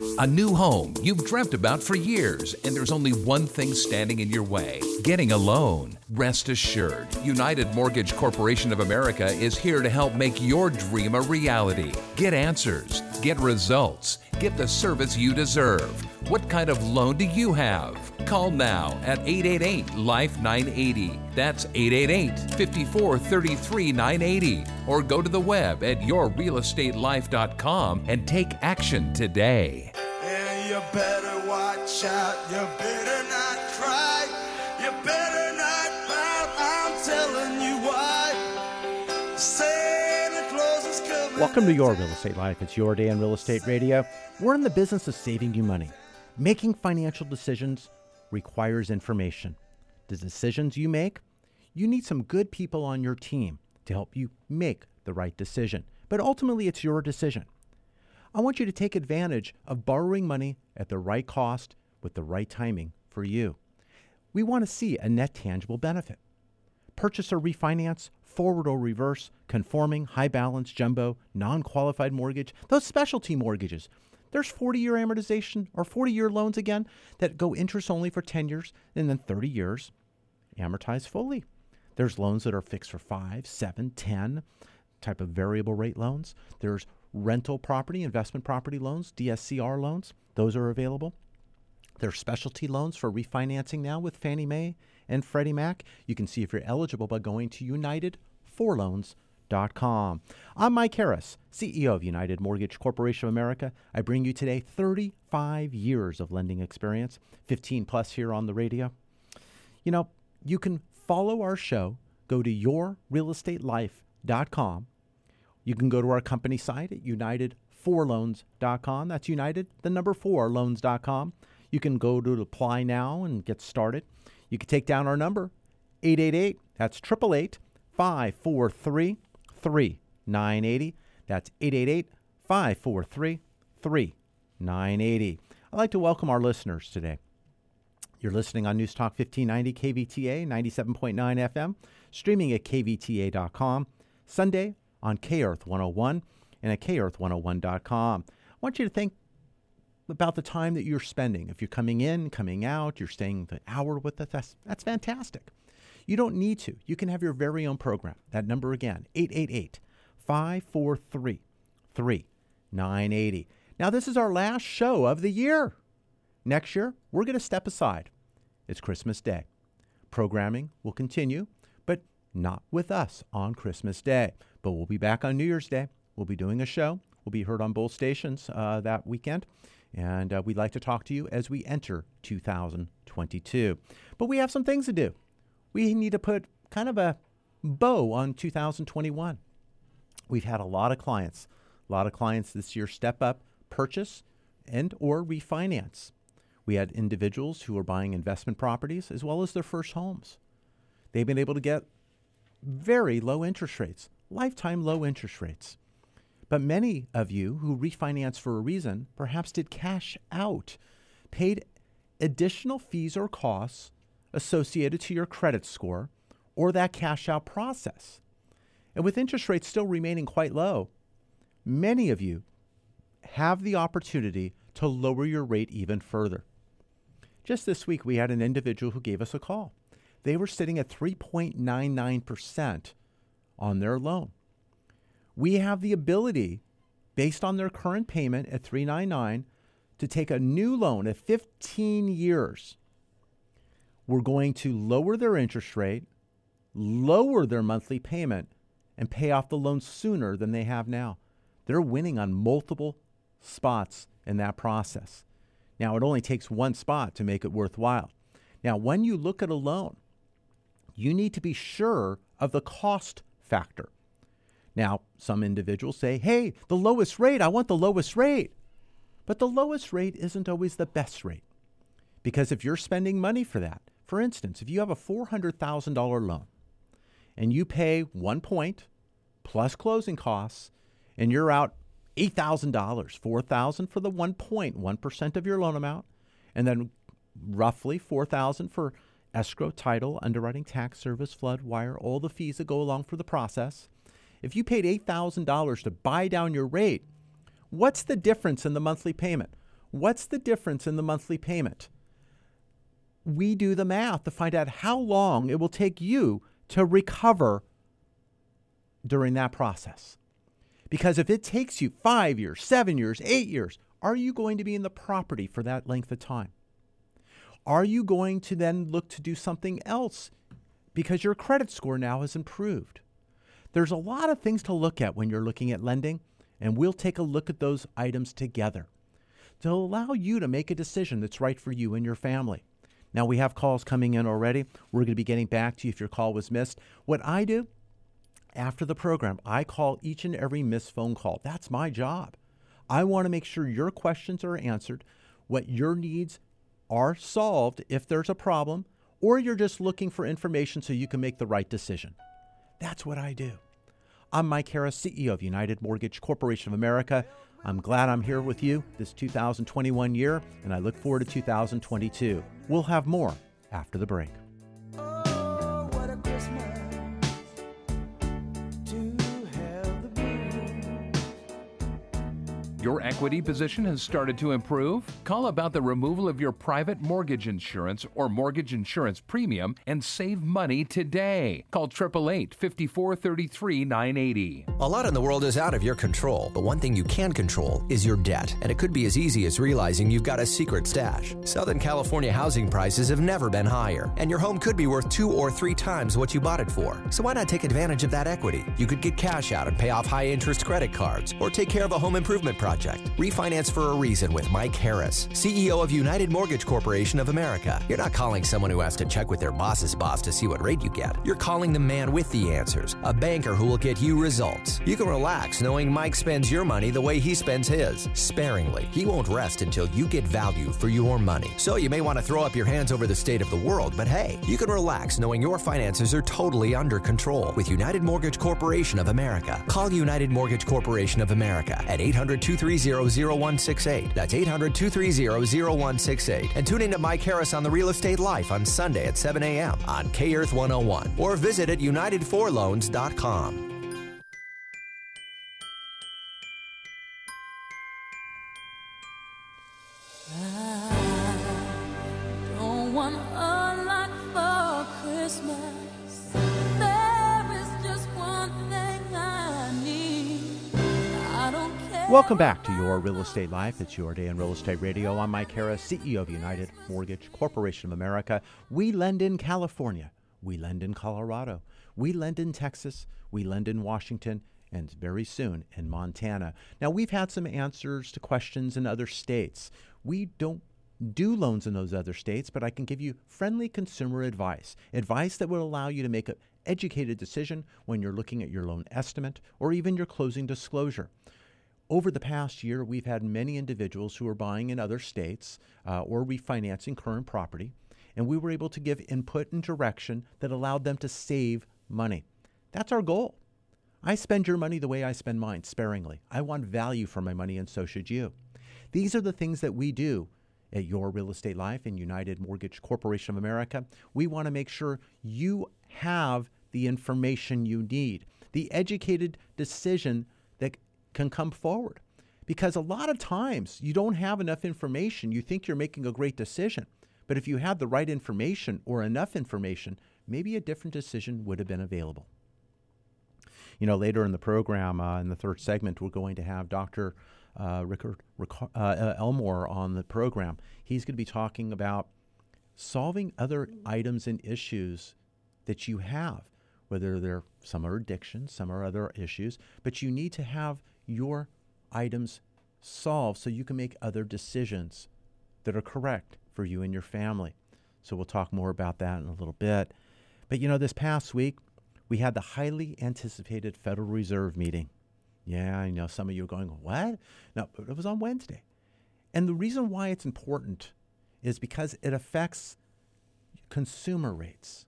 A new home you've dreamt about for years, and there's only one thing standing in your way getting a loan. Rest assured, United Mortgage Corporation of America is here to help make your dream a reality. Get answers, get results, get the service you deserve. What kind of loan do you have? Call now at 888 Life 980. That's 888 54 33 980. Or go to the web at yourrealestatelife.com and take action today. And you better watch out, you better not cry, you better Welcome to Your Real Estate Life. It's your day in real estate radio. We're in the business of saving you money. Making financial decisions requires information. The decisions you make, you need some good people on your team to help you make the right decision. But ultimately, it's your decision. I want you to take advantage of borrowing money at the right cost with the right timing for you. We want to see a net tangible benefit. Purchase or refinance, forward or reverse, conforming, high balance, jumbo, non qualified mortgage, those specialty mortgages. There's 40 year amortization or 40 year loans again that go interest only for 10 years and then 30 years amortize fully. There's loans that are fixed for 5, 7, 10 type of variable rate loans. There's rental property, investment property loans, DSCR loans. Those are available. There's specialty loans for refinancing now with Fannie Mae and Freddie Mac. You can see if you're eligible by going to UnitedForLoans.com. I'm Mike Harris, CEO of United Mortgage Corporation of America. I bring you today 35 years of lending experience, 15 plus here on the radio. You know, you can follow our show. Go to yourrealestatelife.com. You can go to our company site at unitedforloans.com. That's United, the number four, loans.com. You can go to apply now and get started. You can take down our number, 888, that's 888 543 3980. That's 888 543 3980. I'd like to welcome our listeners today. You're listening on News Talk 1590 KVTA 97.9 FM, streaming at kvta.com, Sunday on KEarth 101 and at kearth101.com. I want you to think about the time that you're spending. If you're coming in, coming out, you're staying the hour with us, that's, that's fantastic. You don't need to. You can have your very own program. That number again, 888 543 3980. Now, this is our last show of the year. Next year, we're going to step aside. It's Christmas Day. Programming will continue, but not with us on Christmas Day. But we'll be back on New Year's Day. We'll be doing a show. We'll be heard on both stations uh, that weekend. And uh, we'd like to talk to you as we enter 2022. But we have some things to do. We need to put kind of a bow on 2021. We've had a lot of clients, a lot of clients this year step up, purchase, and or refinance. We had individuals who were buying investment properties as well as their first homes. They've been able to get very low interest rates, lifetime low interest rates. But many of you who refinance for a reason perhaps did cash out, paid additional fees or costs associated to your credit score or that cash out process. And with interest rates still remaining quite low, many of you have the opportunity to lower your rate even further. Just this week, we had an individual who gave us a call. They were sitting at 3.99% on their loan. We have the ability, based on their current payment at 399, to take a new loan at 15 years. We're going to lower their interest rate, lower their monthly payment, and pay off the loan sooner than they have now. They're winning on multiple spots in that process. Now, it only takes one spot to make it worthwhile. Now, when you look at a loan, you need to be sure of the cost factor. Now, some individuals say, hey, the lowest rate, I want the lowest rate. But the lowest rate isn't always the best rate. Because if you're spending money for that, for instance, if you have a $400,000 loan and you pay one point plus closing costs and you're out $8,000, $4,000 for the one point, 1% of your loan amount, and then roughly $4,000 for escrow, title, underwriting, tax service, flood, wire, all the fees that go along for the process. If you paid $8,000 to buy down your rate, what's the difference in the monthly payment? What's the difference in the monthly payment? We do the math to find out how long it will take you to recover during that process. Because if it takes you five years, seven years, eight years, are you going to be in the property for that length of time? Are you going to then look to do something else because your credit score now has improved? There's a lot of things to look at when you're looking at lending, and we'll take a look at those items together to allow you to make a decision that's right for you and your family. Now, we have calls coming in already. We're going to be getting back to you if your call was missed. What I do after the program, I call each and every missed phone call. That's my job. I want to make sure your questions are answered, what your needs are solved if there's a problem, or you're just looking for information so you can make the right decision. That's what I do. I'm Mike Harris, CEO of United Mortgage Corporation of America. I'm glad I'm here with you this 2021 year, and I look forward to 2022. We'll have more after the break. Your equity position has started to improve? Call about the removal of your private mortgage insurance or mortgage insurance premium and save money today. Call 888 5433 980. A lot in the world is out of your control, but one thing you can control is your debt. And it could be as easy as realizing you've got a secret stash. Southern California housing prices have never been higher, and your home could be worth two or three times what you bought it for. So why not take advantage of that equity? You could get cash out and pay off high interest credit cards, or take care of a home improvement project. Refinance for a reason with Mike Harris, CEO of United Mortgage Corporation of America. You're not calling someone who has to check with their boss's boss to see what rate you get. You're calling the man with the answers, a banker who will get you results. You can relax knowing Mike spends your money the way he spends his, sparingly. He won't rest until you get value for your money. So you may want to throw up your hands over the state of the world, but hey, you can relax knowing your finances are totally under control with United Mortgage Corporation of America. Call United Mortgage Corporation of America at 800 230 0168. That's 800 230 0168. And tune in to Mike Harris on the Real Estate Life on Sunday at 7 a.m. on K Earth 101 or visit at UnitedForLoans.com. Welcome back to Your Real Estate Life. It's your day in real estate radio. I'm Mike Harris, CEO of United Mortgage Corporation of America. We lend in California. We lend in Colorado. We lend in Texas. We lend in Washington. And very soon in Montana. Now, we've had some answers to questions in other states. We don't do loans in those other states, but I can give you friendly consumer advice advice that will allow you to make an educated decision when you're looking at your loan estimate or even your closing disclosure. Over the past year, we've had many individuals who are buying in other states uh, or refinancing current property, and we were able to give input and direction that allowed them to save money. That's our goal. I spend your money the way I spend mine, sparingly. I want value for my money, and so should you. These are the things that we do at Your Real Estate Life and United Mortgage Corporation of America. We want to make sure you have the information you need, the educated decision can come forward. Because a lot of times you don't have enough information. You think you're making a great decision. But if you had the right information or enough information, maybe a different decision would have been available. You know, later in the program, uh, in the third segment, we're going to have Dr. Uh, Rickard Rick- uh, uh, Elmore on the program. He's going to be talking about solving other items and issues that you have, whether they're some are addictions, some are other issues, but you need to have your items solved so you can make other decisions that are correct for you and your family. So we'll talk more about that in a little bit. But you know, this past week, we had the highly anticipated Federal Reserve meeting. Yeah, I know some of you are going, what? No, it was on Wednesday. And the reason why it's important is because it affects consumer rates.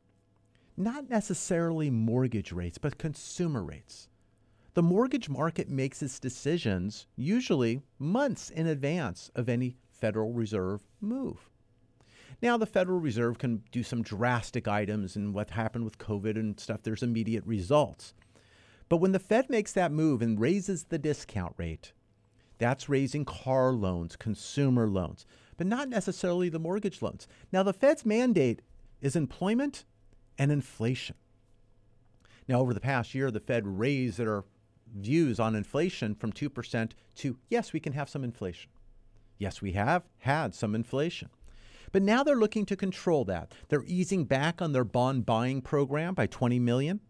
Not necessarily mortgage rates, but consumer rates. The mortgage market makes its decisions usually months in advance of any Federal Reserve move. Now, the Federal Reserve can do some drastic items, and what happened with COVID and stuff, there's immediate results. But when the Fed makes that move and raises the discount rate, that's raising car loans, consumer loans, but not necessarily the mortgage loans. Now, the Fed's mandate is employment and inflation. Now, over the past year, the Fed raised their views on inflation from 2% to yes, we can have some inflation. Yes, we have had some inflation. But now they're looking to control that. They're easing back on their bond buying program by 20 million,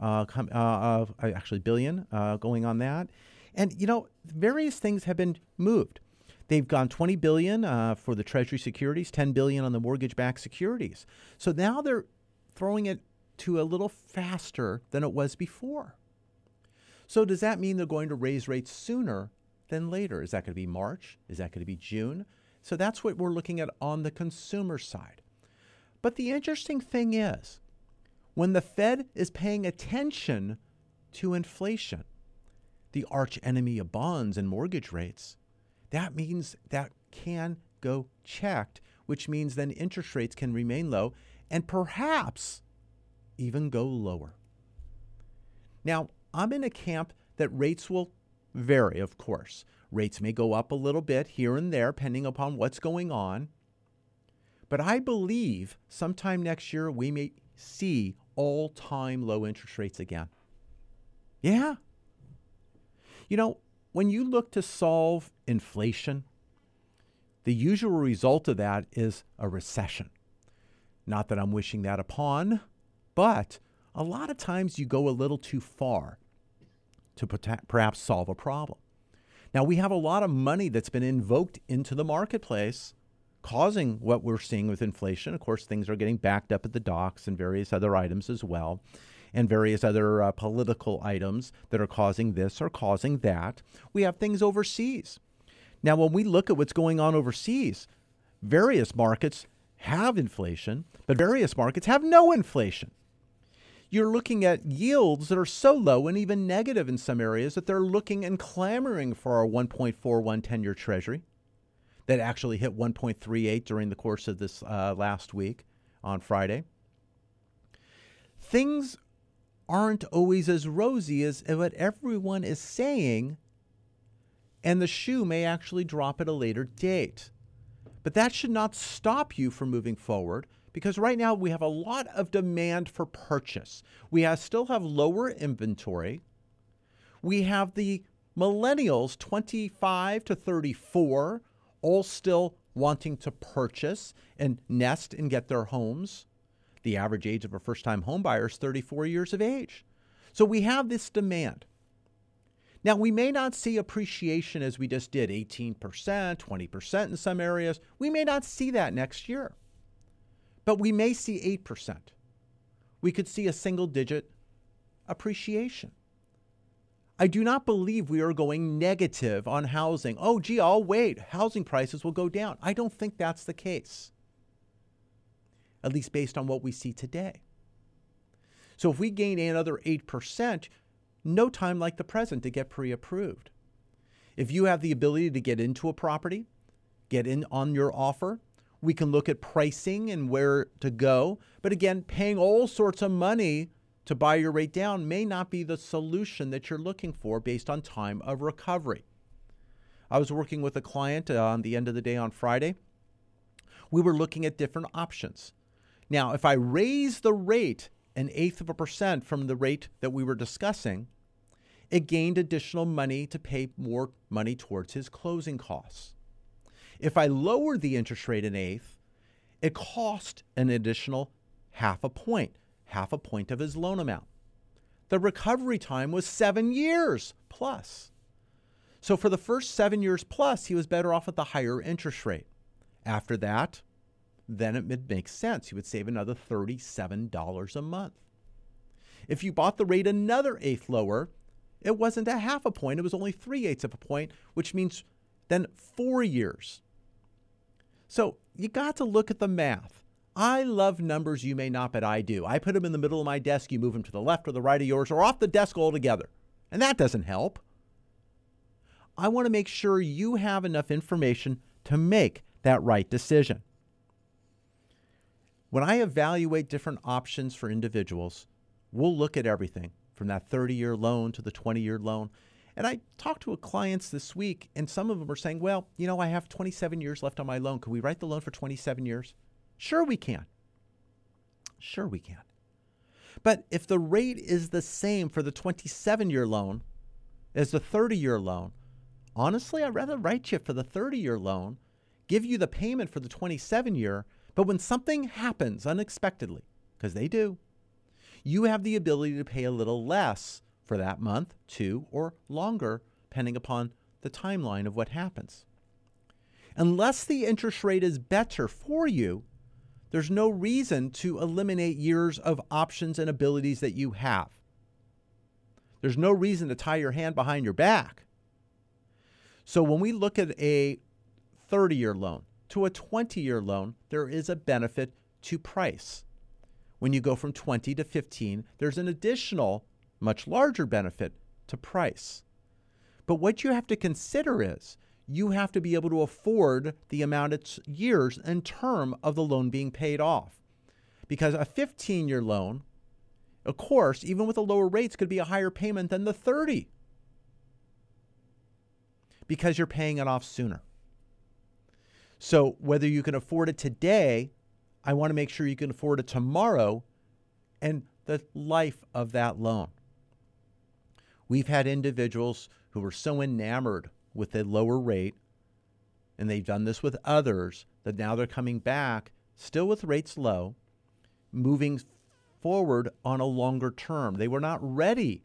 uh, uh, uh, actually billion uh, going on that. And you know, various things have been moved. They've gone 20 billion uh, for the Treasury securities, 10 billion on the mortgage-backed securities. So now they're throwing it to a little faster than it was before. So does that mean they're going to raise rates sooner than later? Is that going to be March? Is that going to be June? So that's what we're looking at on the consumer side. But the interesting thing is, when the Fed is paying attention to inflation, the arch enemy of bonds and mortgage rates, that means that can go checked, which means then interest rates can remain low and perhaps even go lower. Now, I'm in a camp that rates will vary, of course. Rates may go up a little bit here and there, depending upon what's going on. But I believe sometime next year we may see all time low interest rates again. Yeah. You know, when you look to solve inflation, the usual result of that is a recession. Not that I'm wishing that upon, but a lot of times you go a little too far to perhaps solve a problem. Now, we have a lot of money that's been invoked into the marketplace, causing what we're seeing with inflation. Of course, things are getting backed up at the docks and various other items as well, and various other uh, political items that are causing this or causing that. We have things overseas. Now, when we look at what's going on overseas, various markets have inflation, but various markets have no inflation you're looking at yields that are so low and even negative in some areas that they're looking and clamoring for our 1.41 10 year treasury that actually hit 1.38 during the course of this uh, last week on Friday. Things aren't always as rosy as what everyone is saying, and the shoe may actually drop at a later date. But that should not stop you from moving forward because right now we have a lot of demand for purchase. We have, still have lower inventory. We have the millennials, 25 to 34, all still wanting to purchase and nest and get their homes. The average age of a first time homebuyer is 34 years of age. So we have this demand. Now, we may not see appreciation as we just did 18%, 20% in some areas. We may not see that next year. But we may see 8%. We could see a single digit appreciation. I do not believe we are going negative on housing. Oh, gee, I'll wait. Housing prices will go down. I don't think that's the case, at least based on what we see today. So if we gain another 8%, no time like the present to get pre approved. If you have the ability to get into a property, get in on your offer, we can look at pricing and where to go. But again, paying all sorts of money to buy your rate down may not be the solution that you're looking for based on time of recovery. I was working with a client uh, on the end of the day on Friday. We were looking at different options. Now, if I raise the rate an eighth of a percent from the rate that we were discussing, it gained additional money to pay more money towards his closing costs. If I lower the interest rate an eighth, it cost an additional half a point, half a point of his loan amount. The recovery time was seven years plus. So for the first seven years plus, he was better off at the higher interest rate. After that, then it makes sense. He would save another $37 a month. If you bought the rate another eighth lower, it wasn't a half a point, it was only three eighths of a point, which means then four years. So you got to look at the math. I love numbers you may not, but I do. I put them in the middle of my desk. You move them to the left or the right of yours or off the desk altogether. And that doesn't help. I want to make sure you have enough information to make that right decision. When I evaluate different options for individuals, we'll look at everything from that 30 year loan to the 20 year loan. And I talked to clients this week, and some of them are saying, Well, you know, I have 27 years left on my loan. Can we write the loan for 27 years? Sure, we can. Sure, we can. But if the rate is the same for the 27 year loan as the 30 year loan, honestly, I'd rather write you for the 30 year loan, give you the payment for the 27 year, but when something happens unexpectedly, because they do, you have the ability to pay a little less for that month, two, or longer, depending upon the timeline of what happens. Unless the interest rate is better for you, there's no reason to eliminate years of options and abilities that you have. There's no reason to tie your hand behind your back. So when we look at a 30 year loan to a 20 year loan, there is a benefit to price. When you go from 20 to 15, there's an additional, much larger benefit to price. But what you have to consider is you have to be able to afford the amount of years and term of the loan being paid off. Because a 15 year loan, of course, even with the lower rates, could be a higher payment than the 30 because you're paying it off sooner. So, whether you can afford it today, I want to make sure you can afford it tomorrow and the life of that loan. We've had individuals who were so enamored with a lower rate, and they've done this with others, that now they're coming back, still with rates low, moving forward on a longer term. They were not ready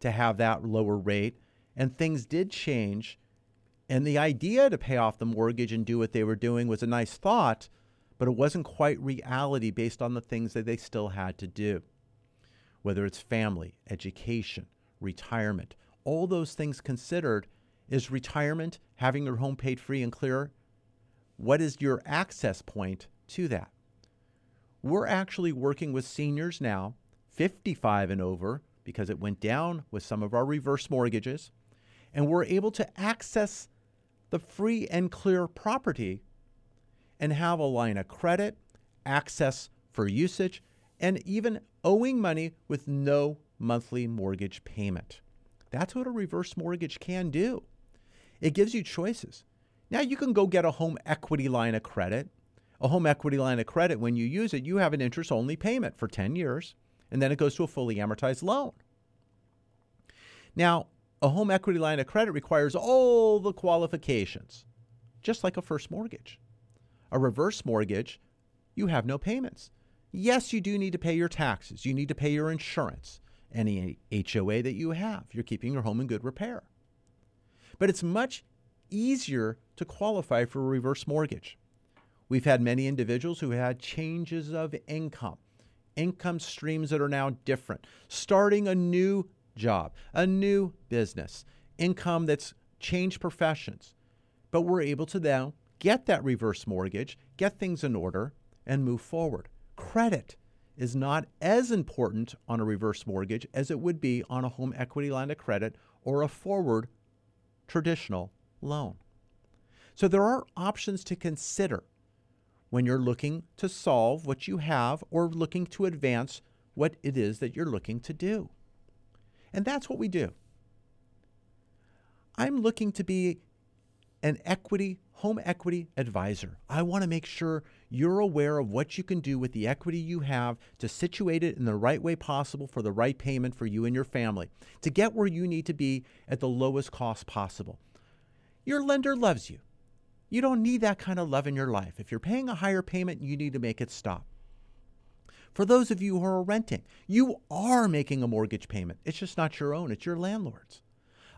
to have that lower rate, and things did change and the idea to pay off the mortgage and do what they were doing was a nice thought, but it wasn't quite reality based on the things that they still had to do. Whether it's family, education, retirement, all those things considered, is retirement, having your home paid free and clear? What is your access point to that? We're actually working with seniors now, 55 and over, because it went down with some of our reverse mortgages, and we're able to access the free and clear property and have a line of credit, access for usage, and even owing money with no monthly mortgage payment. That's what a reverse mortgage can do. It gives you choices. Now you can go get a home equity line of credit. A home equity line of credit, when you use it, you have an interest only payment for 10 years, and then it goes to a fully amortized loan. Now, a home equity line of credit requires all the qualifications, just like a first mortgage. A reverse mortgage, you have no payments. Yes, you do need to pay your taxes, you need to pay your insurance, any HOA that you have. You're keeping your home in good repair. But it's much easier to qualify for a reverse mortgage. We've had many individuals who had changes of income, income streams that are now different, starting a new job, a new business, income that's changed professions. But we're able to now get that reverse mortgage, get things in order, and move forward. Credit is not as important on a reverse mortgage as it would be on a home equity line of credit or a forward traditional loan. So there are options to consider when you're looking to solve what you have or looking to advance what it is that you're looking to do. And that's what we do. I'm looking to be an equity, home equity advisor. I want to make sure you're aware of what you can do with the equity you have to situate it in the right way possible for the right payment for you and your family to get where you need to be at the lowest cost possible. Your lender loves you. You don't need that kind of love in your life. If you're paying a higher payment, you need to make it stop. For those of you who are renting, you are making a mortgage payment. It's just not your own, it's your landlord's.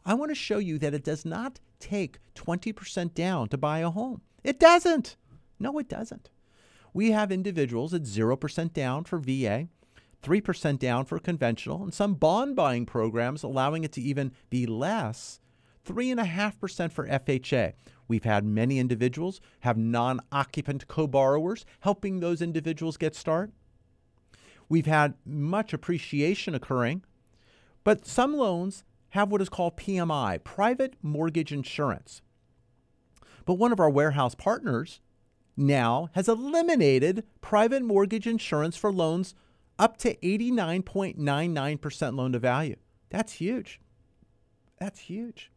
I want to show you that it does not take 20% down to buy a home. It doesn't. No, it doesn't. We have individuals at 0% down for VA, 3% down for conventional, and some bond buying programs allowing it to even be less, 3.5% for FHA. We've had many individuals have non occupant co borrowers, helping those individuals get start. We've had much appreciation occurring, but some loans have what is called PMI, private mortgage insurance. But one of our warehouse partners now has eliminated private mortgage insurance for loans up to 89.99% loan to value. That's huge. That's huge.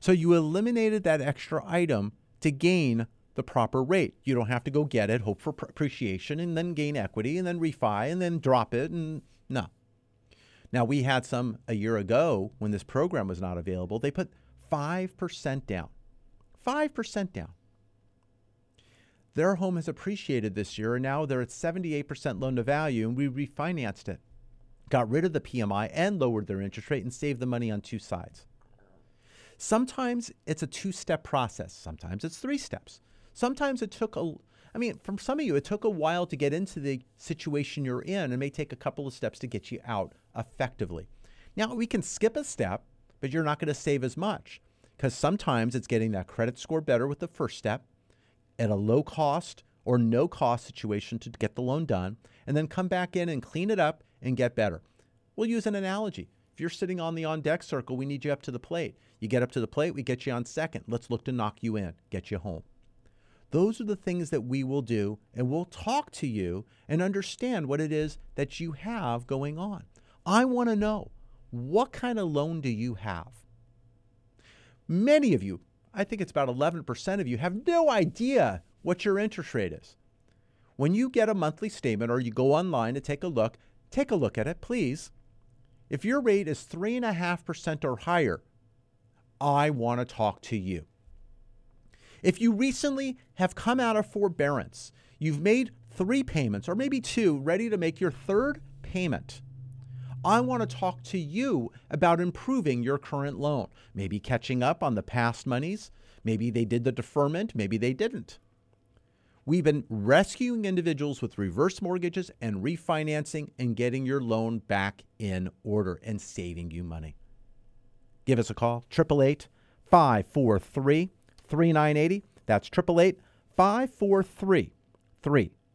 So you eliminated that extra item to gain the proper rate. You don't have to go get it, hope for appreciation, and then gain equity, and then refi, and then drop it. And no. Now, we had some a year ago when this program was not available. They put 5% down. 5% down. Their home has appreciated this year, and now they're at 78% loan to value, and we refinanced it. Got rid of the PMI and lowered their interest rate and saved the money on two sides. Sometimes it's a two step process, sometimes it's three steps. Sometimes it took a, I mean, from some of you, it took a while to get into the situation you're in and may take a couple of steps to get you out effectively. Now, we can skip a step, but you're not going to save as much because sometimes it's getting that credit score better with the first step at a low cost or no cost situation to get the loan done, and then come back in and clean it up and get better. We'll use an analogy. If you're sitting on the on deck circle, we need you up to the plate. You get up to the plate, we get you on second. Let's look to knock you in, get you home. Those are the things that we will do, and we'll talk to you and understand what it is that you have going on. I want to know what kind of loan do you have? Many of you, I think it's about 11% of you, have no idea what your interest rate is. When you get a monthly statement or you go online to take a look, take a look at it, please. If your rate is 3.5% or higher, I want to talk to you. If you recently have come out of forbearance, you've made three payments or maybe two, ready to make your third payment, I want to talk to you about improving your current loan, maybe catching up on the past monies. Maybe they did the deferment, maybe they didn't. We've been rescuing individuals with reverse mortgages and refinancing and getting your loan back in order and saving you money. Give us a call, 888 543 3980. That's 888 543 3980.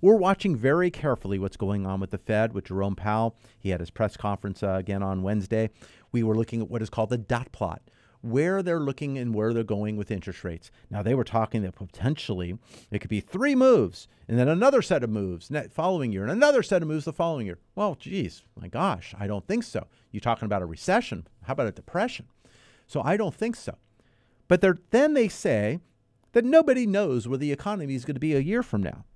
We're watching very carefully what's going on with the Fed with Jerome Powell. He had his press conference uh, again on Wednesday. We were looking at what is called the dot plot where they're looking and where they're going with interest rates. Now, they were talking that potentially it could be three moves and then another set of moves the following year and another set of moves the following year. Well, geez, my gosh, I don't think so. You're talking about a recession. How about a depression? So I don't think so. But then they say that nobody knows where the economy is going to be a year from now.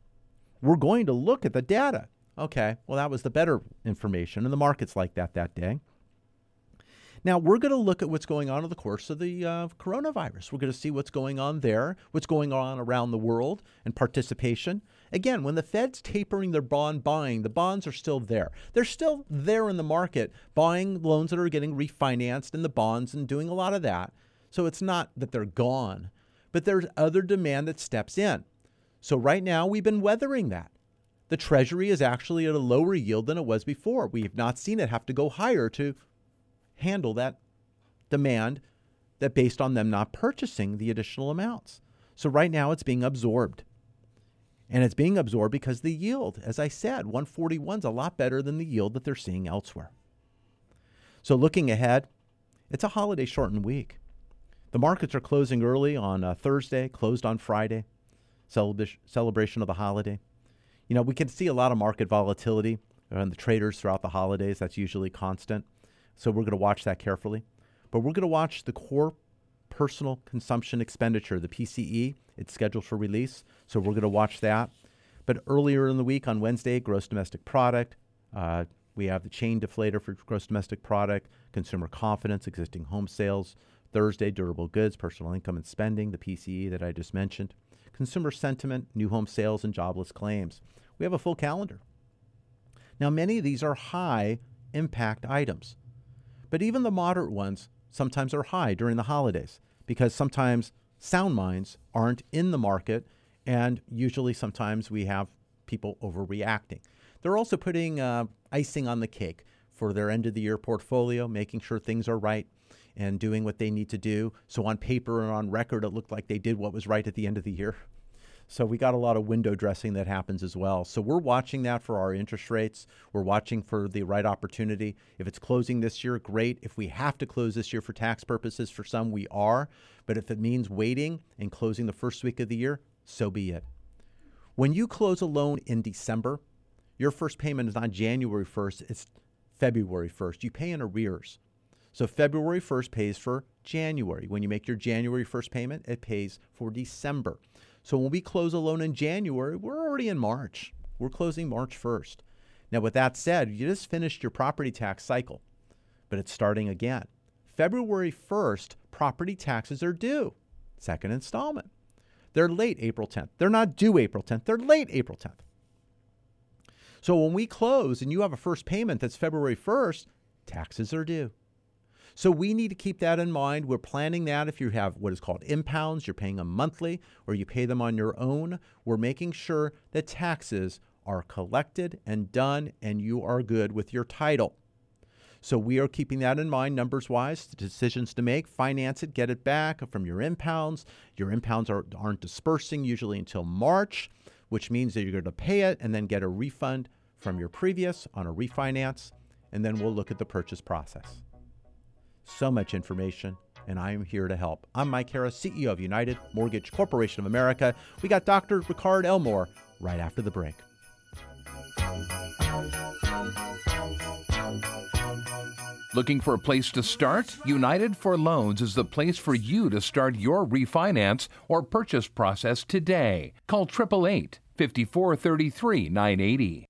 We're going to look at the data. Okay, well, that was the better information, and the market's like that that day. Now, we're going to look at what's going on in the course of the uh, coronavirus. We're going to see what's going on there, what's going on around the world, and participation. Again, when the Fed's tapering their bond buying, the bonds are still there. They're still there in the market, buying loans that are getting refinanced in the bonds and doing a lot of that. So it's not that they're gone, but there's other demand that steps in. So right now, we've been weathering that. The Treasury is actually at a lower yield than it was before. We have not seen it have to go higher to handle that demand that based on them not purchasing the additional amounts. So right now it's being absorbed. And it's being absorbed because the yield, as I said, 141 is a lot better than the yield that they're seeing elsewhere. So looking ahead, it's a holiday shortened week. The markets are closing early on uh, Thursday, closed on Friday, celebration of the holiday. You know, we can see a lot of market volatility on the traders throughout the holidays. That's usually constant. So we're going to watch that carefully. But we're going to watch the core personal consumption expenditure, the PCE. It's scheduled for release. So we're going to watch that. But earlier in the week on Wednesday, gross domestic product. Uh, we have the chain deflator for gross domestic product, consumer confidence, existing home sales. Thursday, durable goods, personal income and spending, the PCE that I just mentioned. Consumer sentiment, new home sales, and jobless claims. We have a full calendar. Now, many of these are high impact items. But even the moderate ones sometimes are high during the holidays because sometimes sound minds aren't in the market, and usually sometimes we have people overreacting. They're also putting uh, icing on the cake for their end of the year portfolio, making sure things are right. And doing what they need to do. So on paper and on record, it looked like they did what was right at the end of the year. So we got a lot of window dressing that happens as well. So we're watching that for our interest rates. We're watching for the right opportunity. If it's closing this year, great. If we have to close this year for tax purposes, for some we are. But if it means waiting and closing the first week of the year, so be it. When you close a loan in December, your first payment is not January 1st, it's February 1st. You pay in arrears. So February 1st pays for January. When you make your January 1st payment, it pays for December. So when we close a loan in January, we're already in March. We're closing March 1st. Now, with that said, you just finished your property tax cycle, but it's starting again. February 1st, property taxes are due, second installment. They're late April 10th. They're not due April 10th, they're late April 10th. So when we close and you have a first payment that's February 1st, taxes are due. So we need to keep that in mind. We're planning that if you have what is called impounds, you're paying them monthly or you pay them on your own. We're making sure that taxes are collected and done and you are good with your title. So we are keeping that in mind numbers wise, the decisions to make, finance it, get it back from your impounds. Your impounds are, aren't dispersing usually until March, which means that you're going to pay it and then get a refund from your previous on a refinance. And then we'll look at the purchase process. So much information, and I am here to help. I'm Mike Harris, CEO of United Mortgage Corporation of America. We got Dr. Ricard Elmore right after the break. Looking for a place to start? United for Loans is the place for you to start your refinance or purchase process today. Call 888 5433 980.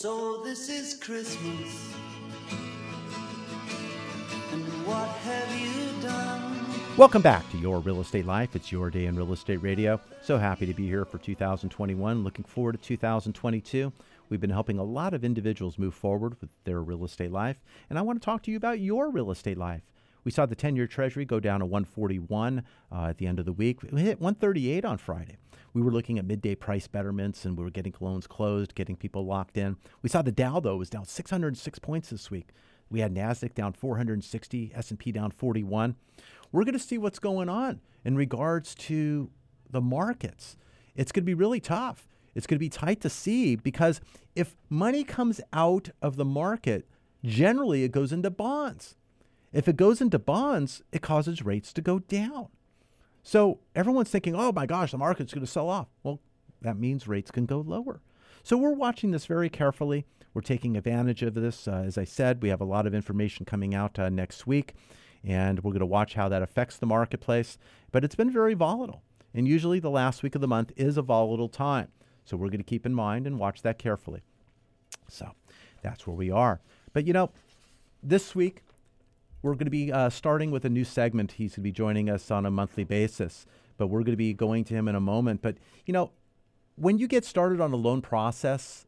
So this is Christmas. And what have you done? Welcome back to Your Real Estate Life. It's your day in real estate radio. So happy to be here for 2021. Looking forward to 2022. We've been helping a lot of individuals move forward with their real estate life. And I want to talk to you about your real estate life. We saw the 10 year Treasury go down to 141 uh, at the end of the week. We hit 138 on Friday. We were looking at midday price betterments and we were getting loans closed, getting people locked in. We saw the Dow, though, was down 606 points this week. We had Nasdaq down 460, S&P down 41. We're going to see what's going on in regards to the markets. It's going to be really tough. It's going to be tight to see because if money comes out of the market, generally it goes into bonds. If it goes into bonds, it causes rates to go down. So everyone's thinking, oh my gosh, the market's going to sell off. Well, that means rates can go lower. So we're watching this very carefully. We're taking advantage of this. Uh, as I said, we have a lot of information coming out uh, next week, and we're going to watch how that affects the marketplace. But it's been very volatile. And usually the last week of the month is a volatile time. So we're going to keep in mind and watch that carefully. So that's where we are. But you know, this week we're going to be uh, starting with a new segment. He's going to be joining us on a monthly basis, but we're going to be going to him in a moment. But, you know, when you get started on a loan process,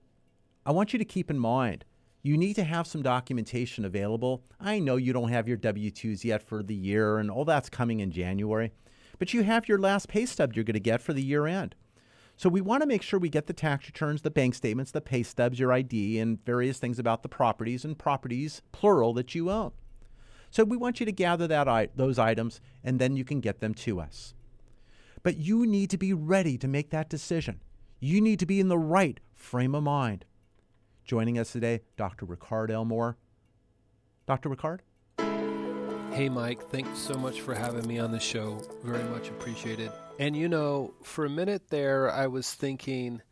I want you to keep in mind you need to have some documentation available. I know you don't have your W 2s yet for the year, and all that's coming in January, but you have your last pay stub you're going to get for the year end. So we want to make sure we get the tax returns, the bank statements, the pay stubs, your ID, and various things about the properties and properties, plural, that you own. So we want you to gather that those items and then you can get them to us. But you need to be ready to make that decision. You need to be in the right frame of mind. Joining us today, Dr. Ricard Elmore. Dr. Ricard? Hey, Mike, thanks so much for having me on the show. Very much appreciated. And you know, for a minute there, I was thinking,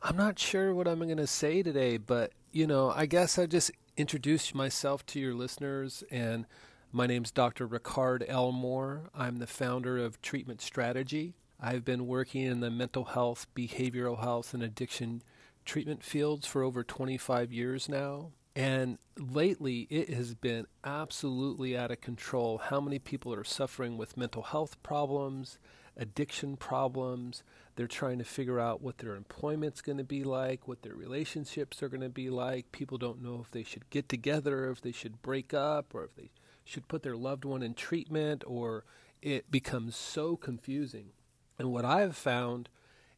I'm not sure what I'm going to say today, but you know, I guess I just introduce myself to your listeners. And my name's Dr. Ricard Elmore. I'm the founder of Treatment Strategy. I've been working in the mental health, behavioral health, and addiction treatment fields for over 25 years now. And lately, it has been absolutely out of control how many people are suffering with mental health problems, addiction problems. They're trying to figure out what their employment's going to be like, what their relationships are going to be like. People don't know if they should get together, if they should break up, or if they should put their loved one in treatment, or it becomes so confusing. And what I've found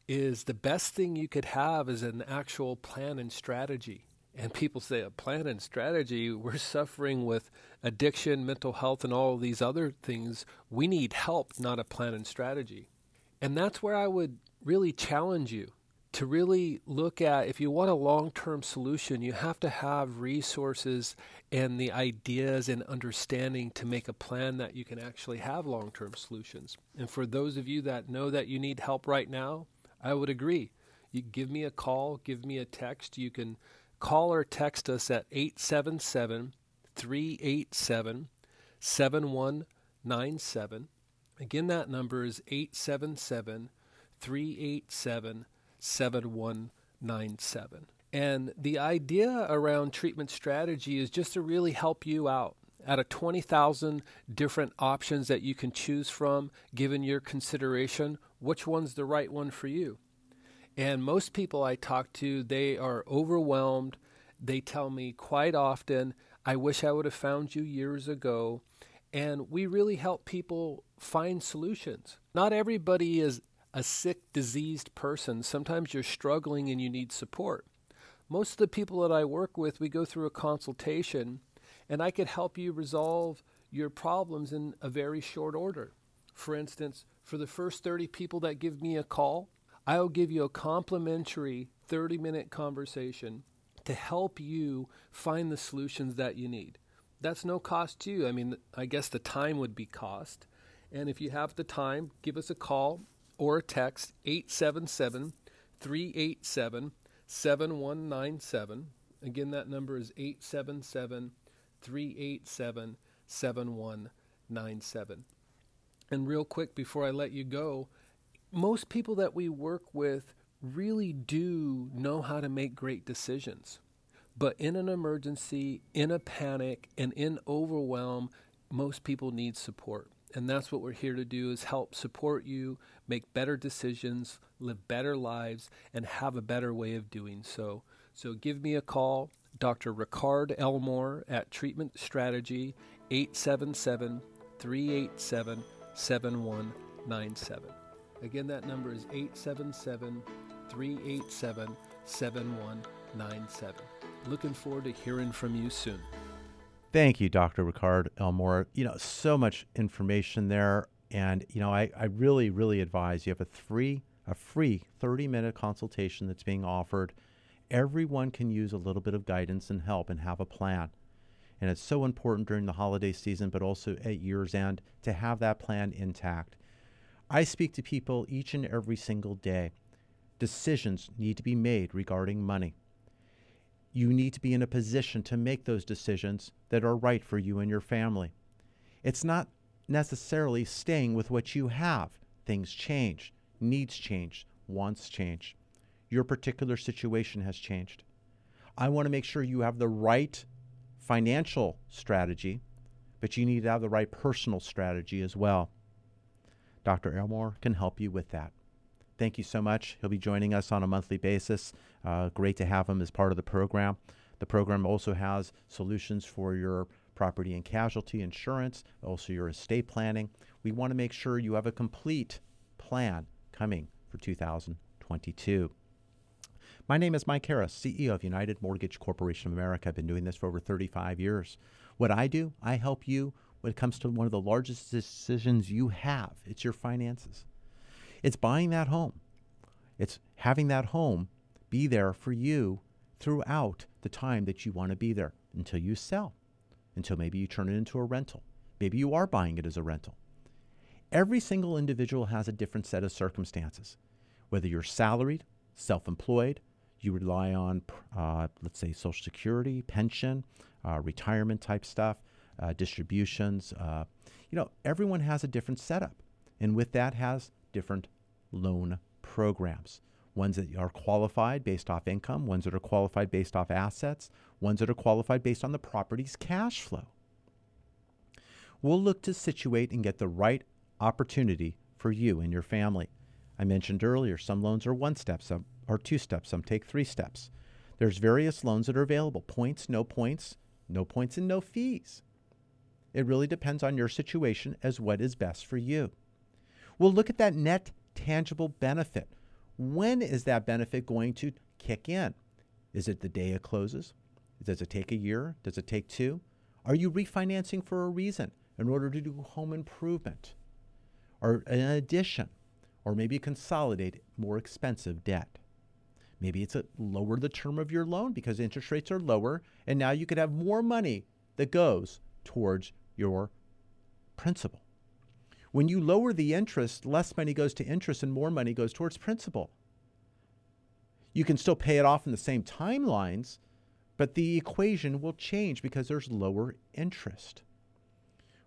is the best thing you could have is an actual plan and strategy. And people say a plan and strategy? We're suffering with addiction mental health and all these other things. We need help not a plan and strategy. And that's where i would really challenge you to really look at if you want a long-term solution you have to have resources and the ideas and understanding to make a plan that you can actually have long-term solutions. And for those of you that know that you need help right now i would agree. You give me a call give me a text. You can Call or text us at 877 387 7197. Again, that number is 877 387 7197. And the idea around treatment strategy is just to really help you out. Out of 20,000 different options that you can choose from, given your consideration, which one's the right one for you? And most people I talk to, they are overwhelmed. They tell me quite often, I wish I would have found you years ago. And we really help people find solutions. Not everybody is a sick, diseased person. Sometimes you're struggling and you need support. Most of the people that I work with, we go through a consultation, and I could help you resolve your problems in a very short order. For instance, for the first 30 people that give me a call, I'll give you a complimentary 30 minute conversation to help you find the solutions that you need. That's no cost to you. I mean, I guess the time would be cost. And if you have the time, give us a call or text 877 387 7197. Again, that number is 877 387 7197. And real quick before I let you go, most people that we work with really do know how to make great decisions. But in an emergency, in a panic, and in overwhelm, most people need support. And that's what we're here to do is help support you make better decisions, live better lives, and have a better way of doing so. So give me a call, Dr. Ricard Elmore at Treatment Strategy, 877 387 7197. Again, that number is 877 387 7197. Looking forward to hearing from you soon. Thank you, Dr. Ricard Elmore. You know, so much information there. And, you know, I, I really, really advise you have a free, a free 30 minute consultation that's being offered. Everyone can use a little bit of guidance and help and have a plan. And it's so important during the holiday season, but also at year's end to have that plan intact. I speak to people each and every single day. Decisions need to be made regarding money. You need to be in a position to make those decisions that are right for you and your family. It's not necessarily staying with what you have. Things change, needs change, wants change. Your particular situation has changed. I want to make sure you have the right financial strategy, but you need to have the right personal strategy as well. Dr. Elmore can help you with that. Thank you so much. He'll be joining us on a monthly basis. Uh, great to have him as part of the program. The program also has solutions for your property and casualty insurance, also your estate planning. We want to make sure you have a complete plan coming for 2022. My name is Mike Harris, CEO of United Mortgage Corporation of America. I've been doing this for over 35 years. What I do, I help you when it comes to one of the largest decisions you have. It's your finances. It's buying that home. It's having that home be there for you throughout the time that you want to be there until you sell, until maybe you turn it into a rental, Maybe you are buying it as a rental. Every single individual has a different set of circumstances. Whether you're salaried, self employed, you rely on, uh, let's say, Social Security, pension, uh, retirement type stuff, uh, distributions. Uh, you know, everyone has a different setup. And with that, has different loan programs. Ones that are qualified based off income, ones that are qualified based off assets, ones that are qualified based on the property's cash flow. We'll look to situate and get the right opportunity for you and your family. I mentioned earlier, some loans are one step, some are two steps, some take three steps. There's various loans that are available points, no points, no points, and no fees. It really depends on your situation as what is best for you. We'll look at that net tangible benefit. When is that benefit going to kick in? Is it the day it closes? Does it take a year? Does it take two? Are you refinancing for a reason in order to do home improvement or an addition or maybe consolidate more expensive debt? Maybe it's a lower the term of your loan because interest rates are lower and now you could have more money that goes towards your principal. When you lower the interest, less money goes to interest and more money goes towards principal. You can still pay it off in the same timelines, but the equation will change because there's lower interest.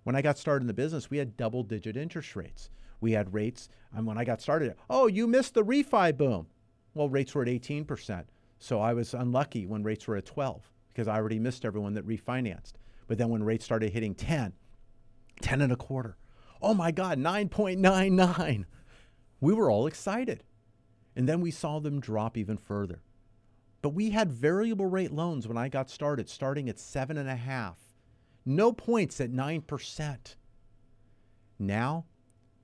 When I got started in the business, we had double digit interest rates. We had rates, and when I got started, oh, you missed the refi boom. Well, rates were at 18%. So I was unlucky when rates were at 12 because I already missed everyone that refinanced. But then when rates started hitting 10, 10 and a quarter, oh my God, 9.99. We were all excited. And then we saw them drop even further. But we had variable rate loans when I got started, starting at seven and a half. No points at 9%. Now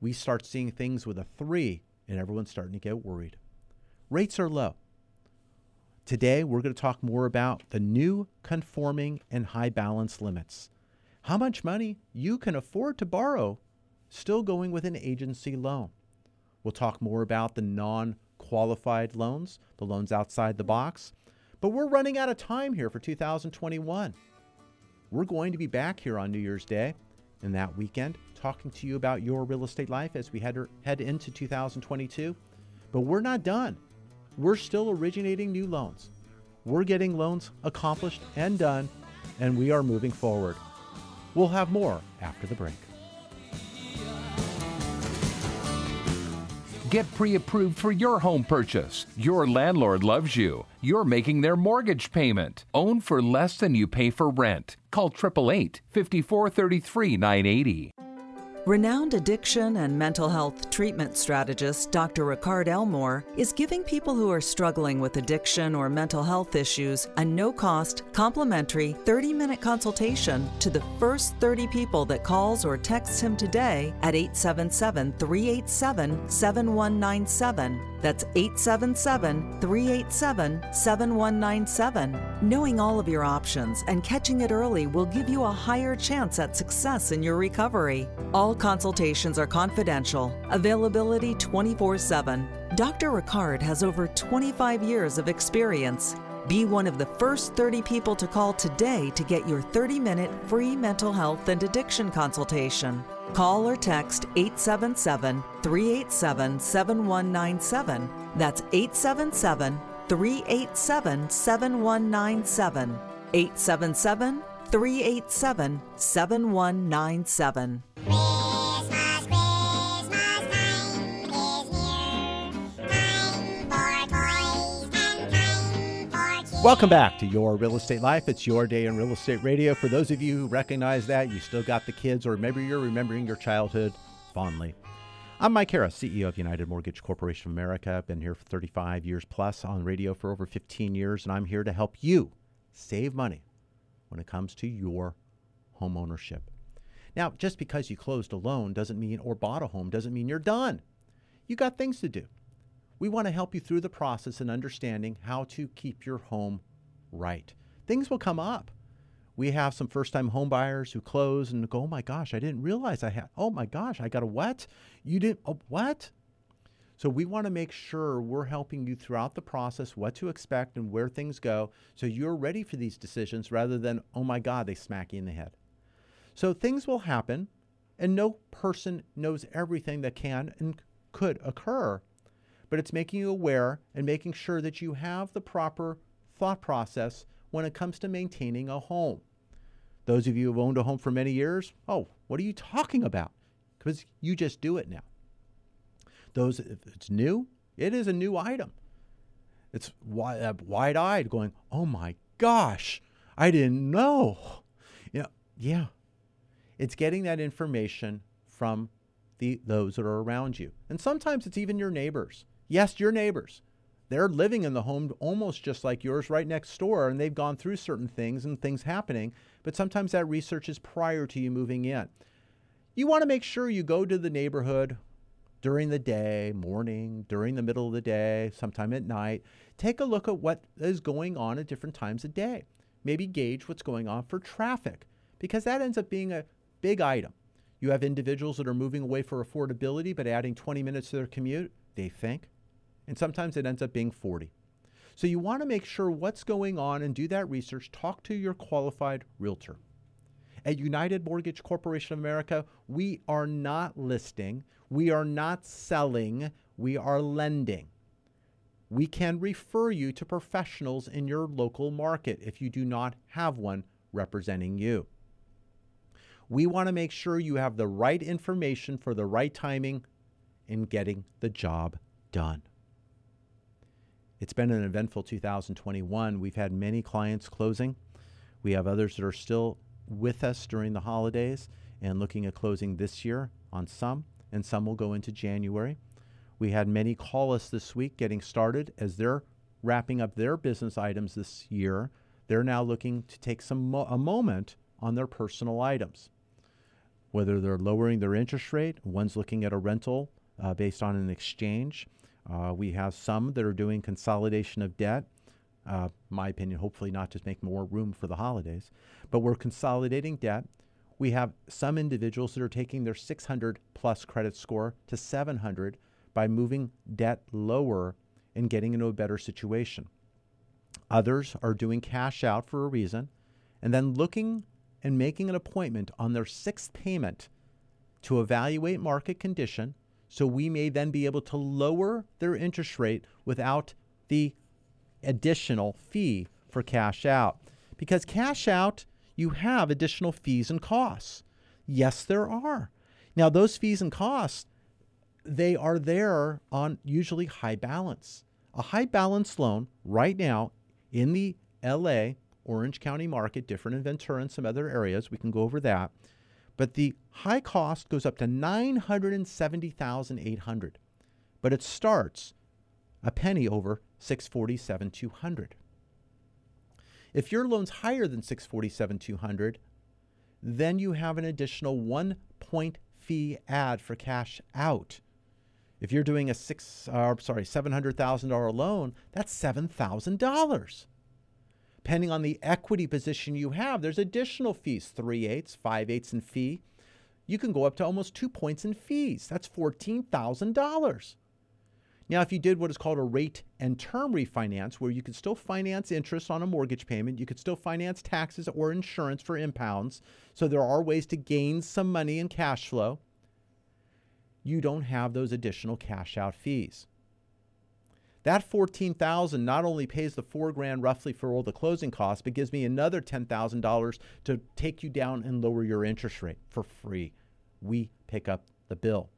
we start seeing things with a three, and everyone's starting to get worried. Rates are low. Today, we're going to talk more about the new conforming and high balance limits. How much money you can afford to borrow still going with an agency loan. We'll talk more about the non qualified loans, the loans outside the box. But we're running out of time here for 2021. We're going to be back here on New Year's Day and that weekend talking to you about your real estate life as we head, er, head into 2022. But we're not done. We're still originating new loans. We're getting loans accomplished and done, and we are moving forward. We'll have more after the break. Get pre approved for your home purchase. Your landlord loves you. You're making their mortgage payment. Own for less than you pay for rent. Call 888 5433 980. Renowned addiction and mental health treatment strategist Dr. Ricard Elmore is giving people who are struggling with addiction or mental health issues a no cost, complimentary 30 minute consultation to the first 30 people that calls or texts him today at 877 387 7197. That's 877 387 7197. Knowing all of your options and catching it early will give you a higher chance at success in your recovery. All consultations are confidential, availability 24 7. Dr. Ricard has over 25 years of experience. Be one of the first 30 people to call today to get your 30 minute free mental health and addiction consultation. Call or text 877 387 7197. That's 877 387 7197. 877 387 7197. Welcome back to Your Real Estate Life. It's your day in real estate radio. For those of you who recognize that, you still got the kids, or maybe you're remembering your childhood fondly. I'm Mike Harris, CEO of United Mortgage Corporation of America. I've been here for 35 years plus on radio for over 15 years, and I'm here to help you save money when it comes to your home ownership. Now, just because you closed a loan doesn't mean, or bought a home, doesn't mean you're done. You got things to do. We want to help you through the process and understanding how to keep your home right. Things will come up. We have some first time home buyers who close and go, oh my gosh, I didn't realize I had, oh my gosh, I got a what? You didn't, oh, what? So we want to make sure we're helping you throughout the process, what to expect and where things go, so you're ready for these decisions rather than, oh my God, they smack you in the head. So things will happen, and no person knows everything that can and could occur. But it's making you aware and making sure that you have the proper thought process when it comes to maintaining a home. Those of you who've owned a home for many years, oh, what are you talking about? Because you just do it now. Those, if it's new, it is a new item. It's uh, wide eyed, going, oh my gosh, I didn't know. You know, yeah. It's getting that information from the, those that are around you. And sometimes it's even your neighbors. Yes, your neighbors. They're living in the home almost just like yours right next door, and they've gone through certain things and things happening. But sometimes that research is prior to you moving in. You want to make sure you go to the neighborhood during the day, morning, during the middle of the day, sometime at night. Take a look at what is going on at different times of day. Maybe gauge what's going on for traffic because that ends up being a big item. You have individuals that are moving away for affordability but adding 20 minutes to their commute, they think. And sometimes it ends up being 40. So you want to make sure what's going on and do that research. Talk to your qualified realtor. At United Mortgage Corporation of America, we are not listing, we are not selling, we are lending. We can refer you to professionals in your local market if you do not have one representing you. We want to make sure you have the right information for the right timing in getting the job done. It's been an eventful 2021. We've had many clients closing. We have others that are still with us during the holidays and looking at closing this year on some, and some will go into January. We had many call us this week getting started as they're wrapping up their business items this year. They're now looking to take some mo- a moment on their personal items. Whether they're lowering their interest rate, one's looking at a rental uh, based on an exchange. Uh, we have some that are doing consolidation of debt uh, my opinion, hopefully not just make more room for the holidays, but we're consolidating debt. We have some individuals that are taking their 600 plus credit score to 700 by moving debt lower and getting into a better situation. Others are doing cash out for a reason and then looking and making an appointment on their sixth payment to evaluate market condition so we may then be able to lower their interest rate without the additional fee for cash out. Because cash out, you have additional fees and costs. Yes, there are. Now, those fees and costs, they are there on usually high balance. A high balance loan right now in the LA, Orange County market, different in Ventura and some other areas, we can go over that. But the high cost goes up to 970,800. But it starts a penny over 647 200. If your loan's higher than 647 200, then you have an additional one point fee add for cash out. If you're doing a six, uh, sorry, seven hundred thousand dollar loan, that's seven thousand dollars. Depending on the equity position you have, there's additional fees: three eighths, five eighths in fee. You can go up to almost two points in fees. That's fourteen thousand dollars. Now, if you did what is called a rate and term refinance, where you could still finance interest on a mortgage payment, you could still finance taxes or insurance for impounds, so there are ways to gain some money in cash flow, you don't have those additional cash out fees. That 14,000 not only pays the 4 grand roughly for all the closing costs, but gives me another $10,000 to take you down and lower your interest rate for free. We pick up the bill.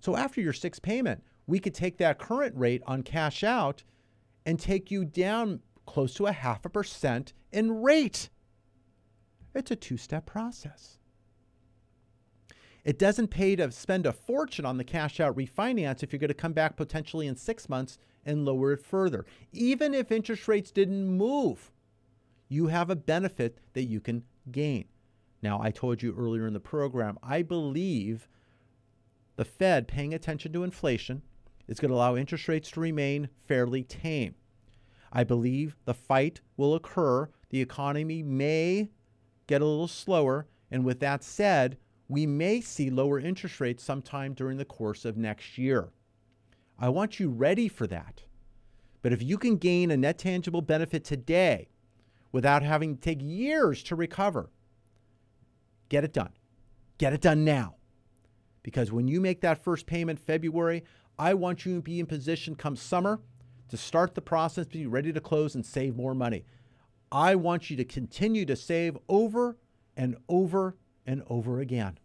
So after your sixth payment, we could take that current rate on cash out and take you down close to a half a percent in rate. It's a two step process. It doesn't pay to spend a fortune on the cash out refinance if you're going to come back potentially in six months and lower it further. Even if interest rates didn't move, you have a benefit that you can gain. Now, I told you earlier in the program, I believe the Fed paying attention to inflation is going to allow interest rates to remain fairly tame. I believe the fight will occur. The economy may get a little slower. And with that said, we may see lower interest rates sometime during the course of next year. I want you ready for that. But if you can gain a net tangible benefit today without having to take years to recover, Get it done. Get it done now. Because when you make that first payment February, I want you to be in position come summer to start the process, be ready to close and save more money. I want you to continue to save over and over and over again.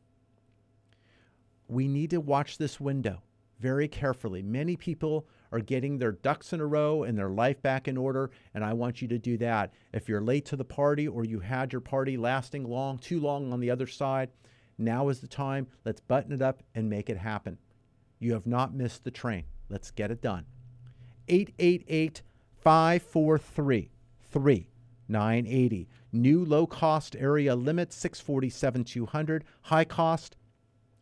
We need to watch this window very carefully. Many people are getting their ducks in a row and their life back in order, and I want you to do that. If you're late to the party or you had your party lasting long, too long on the other side, now is the time. Let's button it up and make it happen. You have not missed the train. Let's get it done. 888 543 3980. New low cost area limit 647 200. High cost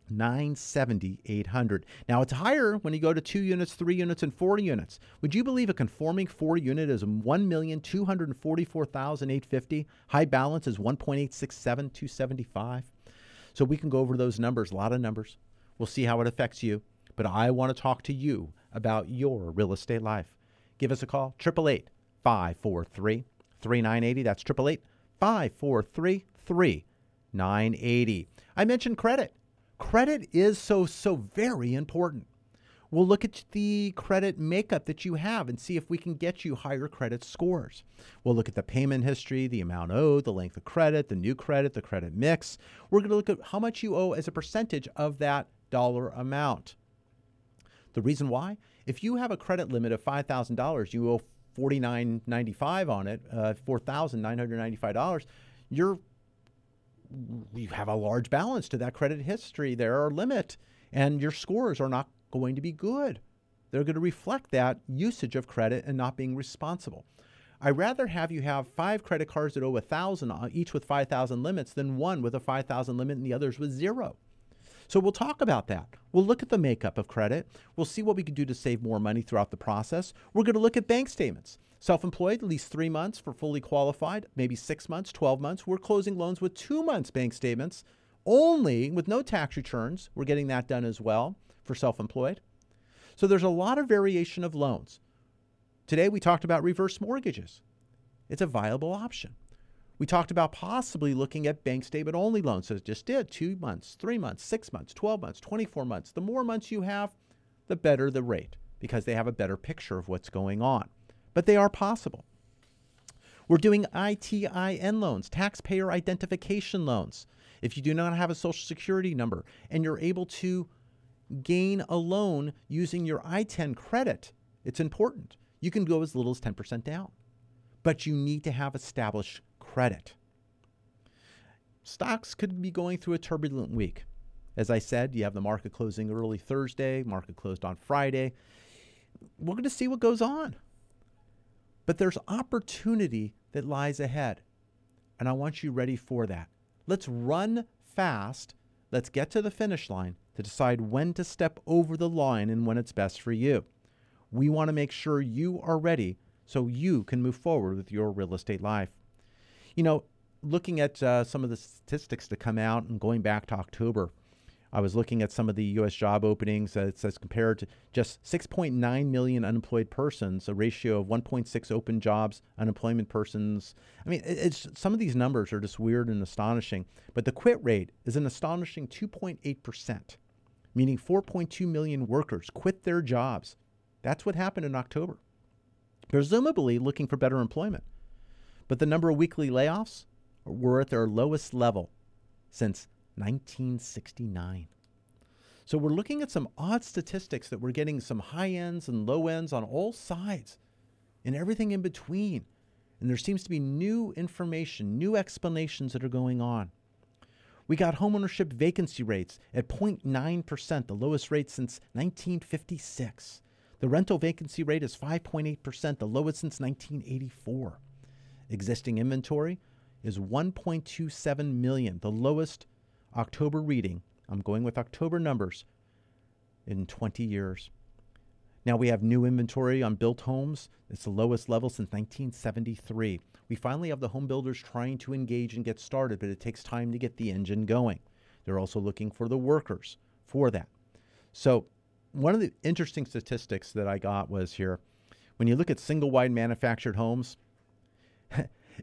970 800. Now it's higher when you go to 2 units, 3 units and 4 units. Would you believe a conforming 4 unit is 1,244,850? High balance is 1.867 So we can go over those numbers, a lot of numbers. We'll see how it affects you, but I want to talk to you about your real estate life. Give us a call 888 543 3980. That's 888 543 3980. I mentioned credit. Credit is so, so very important. We'll look at the credit makeup that you have and see if we can get you higher credit scores. We'll look at the payment history, the amount owed, the length of credit, the new credit, the credit mix. We're going to look at how much you owe as a percentage of that dollar amount. The reason why? If you have a credit limit of $5,000, you owe $49.95 on it, uh, $4,995, you're you have a large balance to that credit history there or limit, and your scores are not going to be good. They're going to reflect that usage of credit and not being responsible. I'd rather have you have five credit cards that owe a thousand, uh, each with 5,000 limits, than one with a 5,000 limit and the others with zero. So we'll talk about that. We'll look at the makeup of credit. We'll see what we can do to save more money throughout the process. We're going to look at bank statements. Self employed, at least three months for fully qualified, maybe six months, 12 months. We're closing loans with two months bank statements only with no tax returns. We're getting that done as well for self employed. So there's a lot of variation of loans. Today we talked about reverse mortgages. It's a viable option. We talked about possibly looking at bank statement only loans. So it just did two months, three months, six months, 12 months, 24 months. The more months you have, the better the rate because they have a better picture of what's going on but they are possible. We're doing ITIN loans, taxpayer identification loans. If you do not have a social security number and you're able to gain a loan using your ITIN credit, it's important. You can go as little as 10% down, but you need to have established credit. Stocks could be going through a turbulent week. As I said, you have the market closing early Thursday, market closed on Friday. We're going to see what goes on. But there's opportunity that lies ahead. And I want you ready for that. Let's run fast. Let's get to the finish line to decide when to step over the line and when it's best for you. We want to make sure you are ready so you can move forward with your real estate life. You know, looking at uh, some of the statistics that come out and going back to October, I was looking at some of the U.S. job openings. Uh, it says compared to just 6.9 million unemployed persons, a ratio of 1.6 open jobs, unemployment persons. I mean, it's some of these numbers are just weird and astonishing. But the quit rate is an astonishing 2.8 percent, meaning 4.2 million workers quit their jobs. That's what happened in October, presumably looking for better employment. But the number of weekly layoffs were at their lowest level since 1969. So we're looking at some odd statistics that we're getting some high ends and low ends on all sides and everything in between. And there seems to be new information, new explanations that are going on. We got homeownership vacancy rates at 0.9%, the lowest rate since 1956. The rental vacancy rate is 5.8%, the lowest since 1984. Existing inventory is 1.27 million, the lowest October reading, I'm going with October numbers, in 20 years. Now we have new inventory on built homes. It's the lowest level since 1973. We finally have the home builders trying to engage and get started, but it takes time to get the engine going. They're also looking for the workers for that. So, one of the interesting statistics that I got was here when you look at single wide manufactured homes,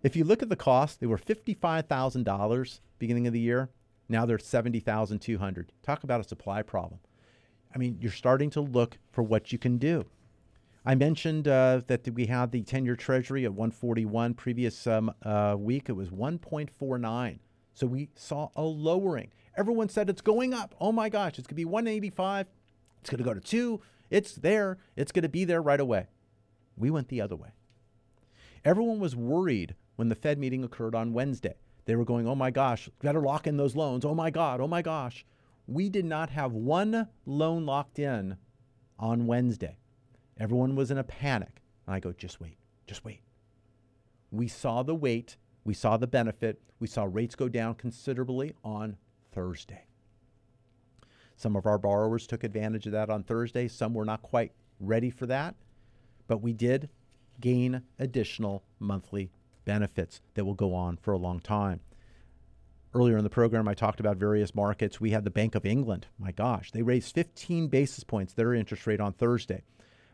if you look at the cost, they were $55,000 beginning of the year. Now they're 70,200. Talk about a supply problem. I mean, you're starting to look for what you can do. I mentioned uh, that we had the 10 year treasury at 141. Previous um, uh, week, it was 1.49. So we saw a lowering. Everyone said it's going up. Oh my gosh, it's going to be 185. It's going to go to two. It's there. It's going to be there right away. We went the other way. Everyone was worried when the Fed meeting occurred on Wednesday. They were going, oh my gosh, better lock in those loans. Oh my God, oh my gosh. We did not have one loan locked in on Wednesday. Everyone was in a panic. And I go, just wait, just wait. We saw the wait, we saw the benefit, we saw rates go down considerably on Thursday. Some of our borrowers took advantage of that on Thursday. Some were not quite ready for that, but we did gain additional monthly benefits that will go on for a long time. Earlier in the program, I talked about various markets. We had the Bank of England. My gosh, they raised 15 basis points their interest rate on Thursday.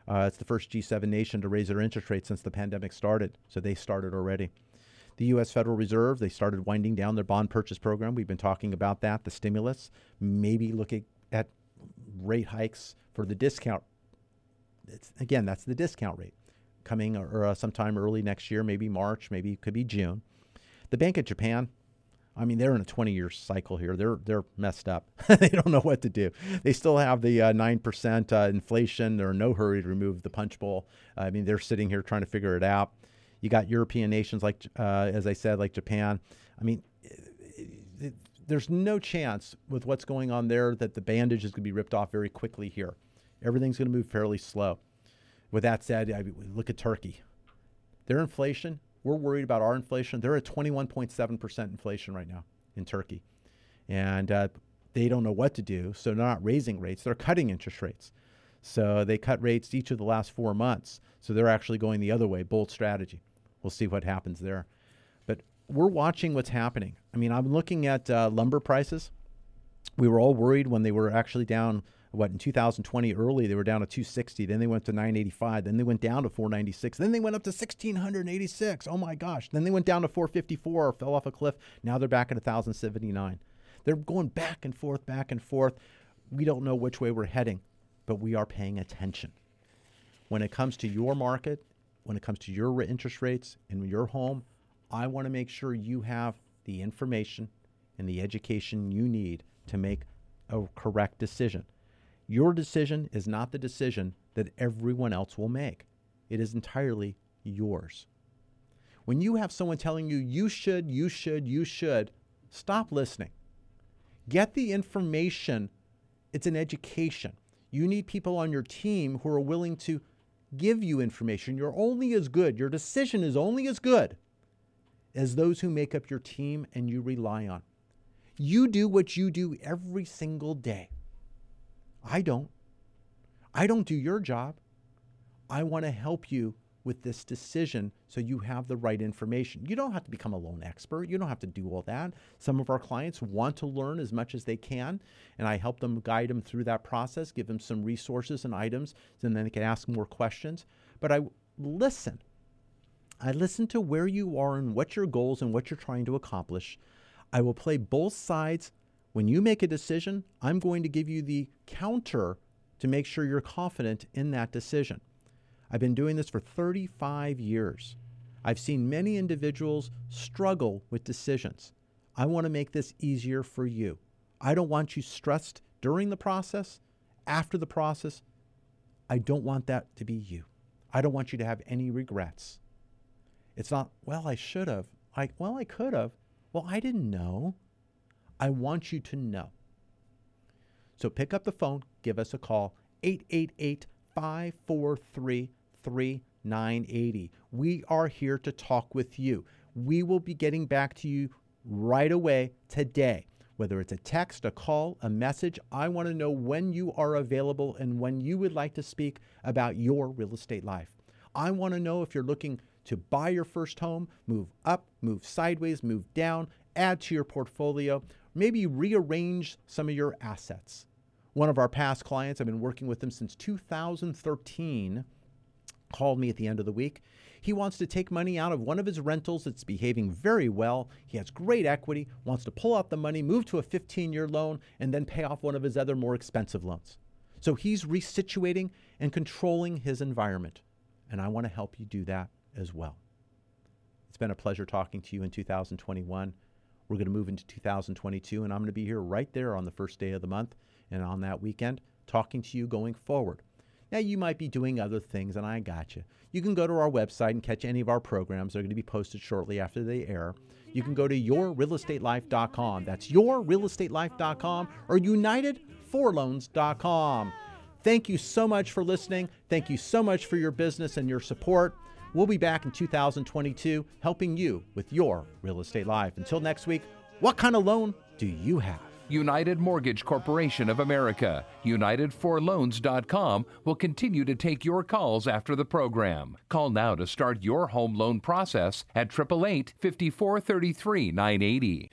Uh, it's the first G7 nation to raise their interest rate since the pandemic started, so they started already. The U.S. Federal Reserve, they started winding down their bond purchase program. We've been talking about that, the stimulus, maybe looking at rate hikes for the discount. It's, again, that's the discount rate coming or uh, sometime early next year, maybe March, maybe could be June. The Bank of Japan, I mean, they're in a 20-year cycle here. They're they're messed up. they don't know what to do. They still have the uh, nine percent uh, inflation. They're in no hurry to remove the punch bowl. I mean, they're sitting here trying to figure it out. You got European nations like, uh, as I said, like Japan. I mean, it, it, there's no chance with what's going on there that the bandage is going to be ripped off very quickly here. Everything's going to move fairly slow. With that said, I look at Turkey. Their inflation, we're worried about our inflation. They're at 21.7% inflation right now in Turkey. And uh, they don't know what to do. So they're not raising rates, they're cutting interest rates. So they cut rates each of the last four months. So they're actually going the other way, bold strategy. We'll see what happens there. But we're watching what's happening. I mean, I'm looking at uh, lumber prices. We were all worried when they were actually down what in 2020 early they were down to 260 then they went to 985 then they went down to 496 then they went up to 1686 oh my gosh. Then they went down to 454 or fell off a cliff. Now they're back at 1079 they're going back and forth back and forth. We don't know which way we're heading but we are paying attention. When it comes to your market when it comes to your interest rates in your home i want to make sure you have the information and the education you need to make a correct decision your decision is not the decision that everyone else will make, it is entirely yours. When you have someone telling you, you should, you should, you should, stop listening. Get the information. It's an education. You need people on your team who are willing to give you information. You're only as good, your decision is only as good as those who make up your team and you rely on. You do what you do every single day. I don't. I don't do your job. I want to help you with this decision so you have the right information. You don't have to become a loan expert. You don't have to do all that. Some of our clients want to learn as much as they can, and I help them guide them through that process, give them some resources and items, and then they can ask more questions. But I listen. I listen to where you are and what your goals and what you're trying to accomplish. I will play both sides when you make a decision, I'm going to give you the counter to make sure you're confident in that decision. I've been doing this for 35 years. I've seen many individuals struggle with decisions. I want to make this easier for you. I don't want you stressed during the process, after the process. I don't want that to be you. I don't want you to have any regrets. It's not, well, I should have. I, well, I could have. Well, I didn't know. I want you to know. So pick up the phone, give us a call, 888 543 3980. We are here to talk with you. We will be getting back to you right away today. Whether it's a text, a call, a message, I want to know when you are available and when you would like to speak about your real estate life. I want to know if you're looking to buy your first home, move up, move sideways, move down, add to your portfolio maybe rearrange some of your assets. One of our past clients, I've been working with him since 2013, called me at the end of the week. He wants to take money out of one of his rentals that's behaving very well. He has great equity, wants to pull out the money, move to a 15 year loan, and then pay off one of his other more expensive loans. So he's resituating and controlling his environment. And I want to help you do that as well. It's been a pleasure talking to you in 2021. We're going to move into 2022, and I'm going to be here right there on the first day of the month and on that weekend talking to you going forward. Now, you might be doing other things, and I got you. You can go to our website and catch any of our programs. They're going to be posted shortly after they air. You can go to yourrealestatelife.com. That's yourrealestatelife.com or unitedforloans.com. Thank you so much for listening. Thank you so much for your business and your support. We'll be back in 2022 helping you with your real estate life. Until next week, what kind of loan do you have? United Mortgage Corporation of America, UnitedForLoans.com will continue to take your calls after the program. Call now to start your home loan process at 888 5433 980.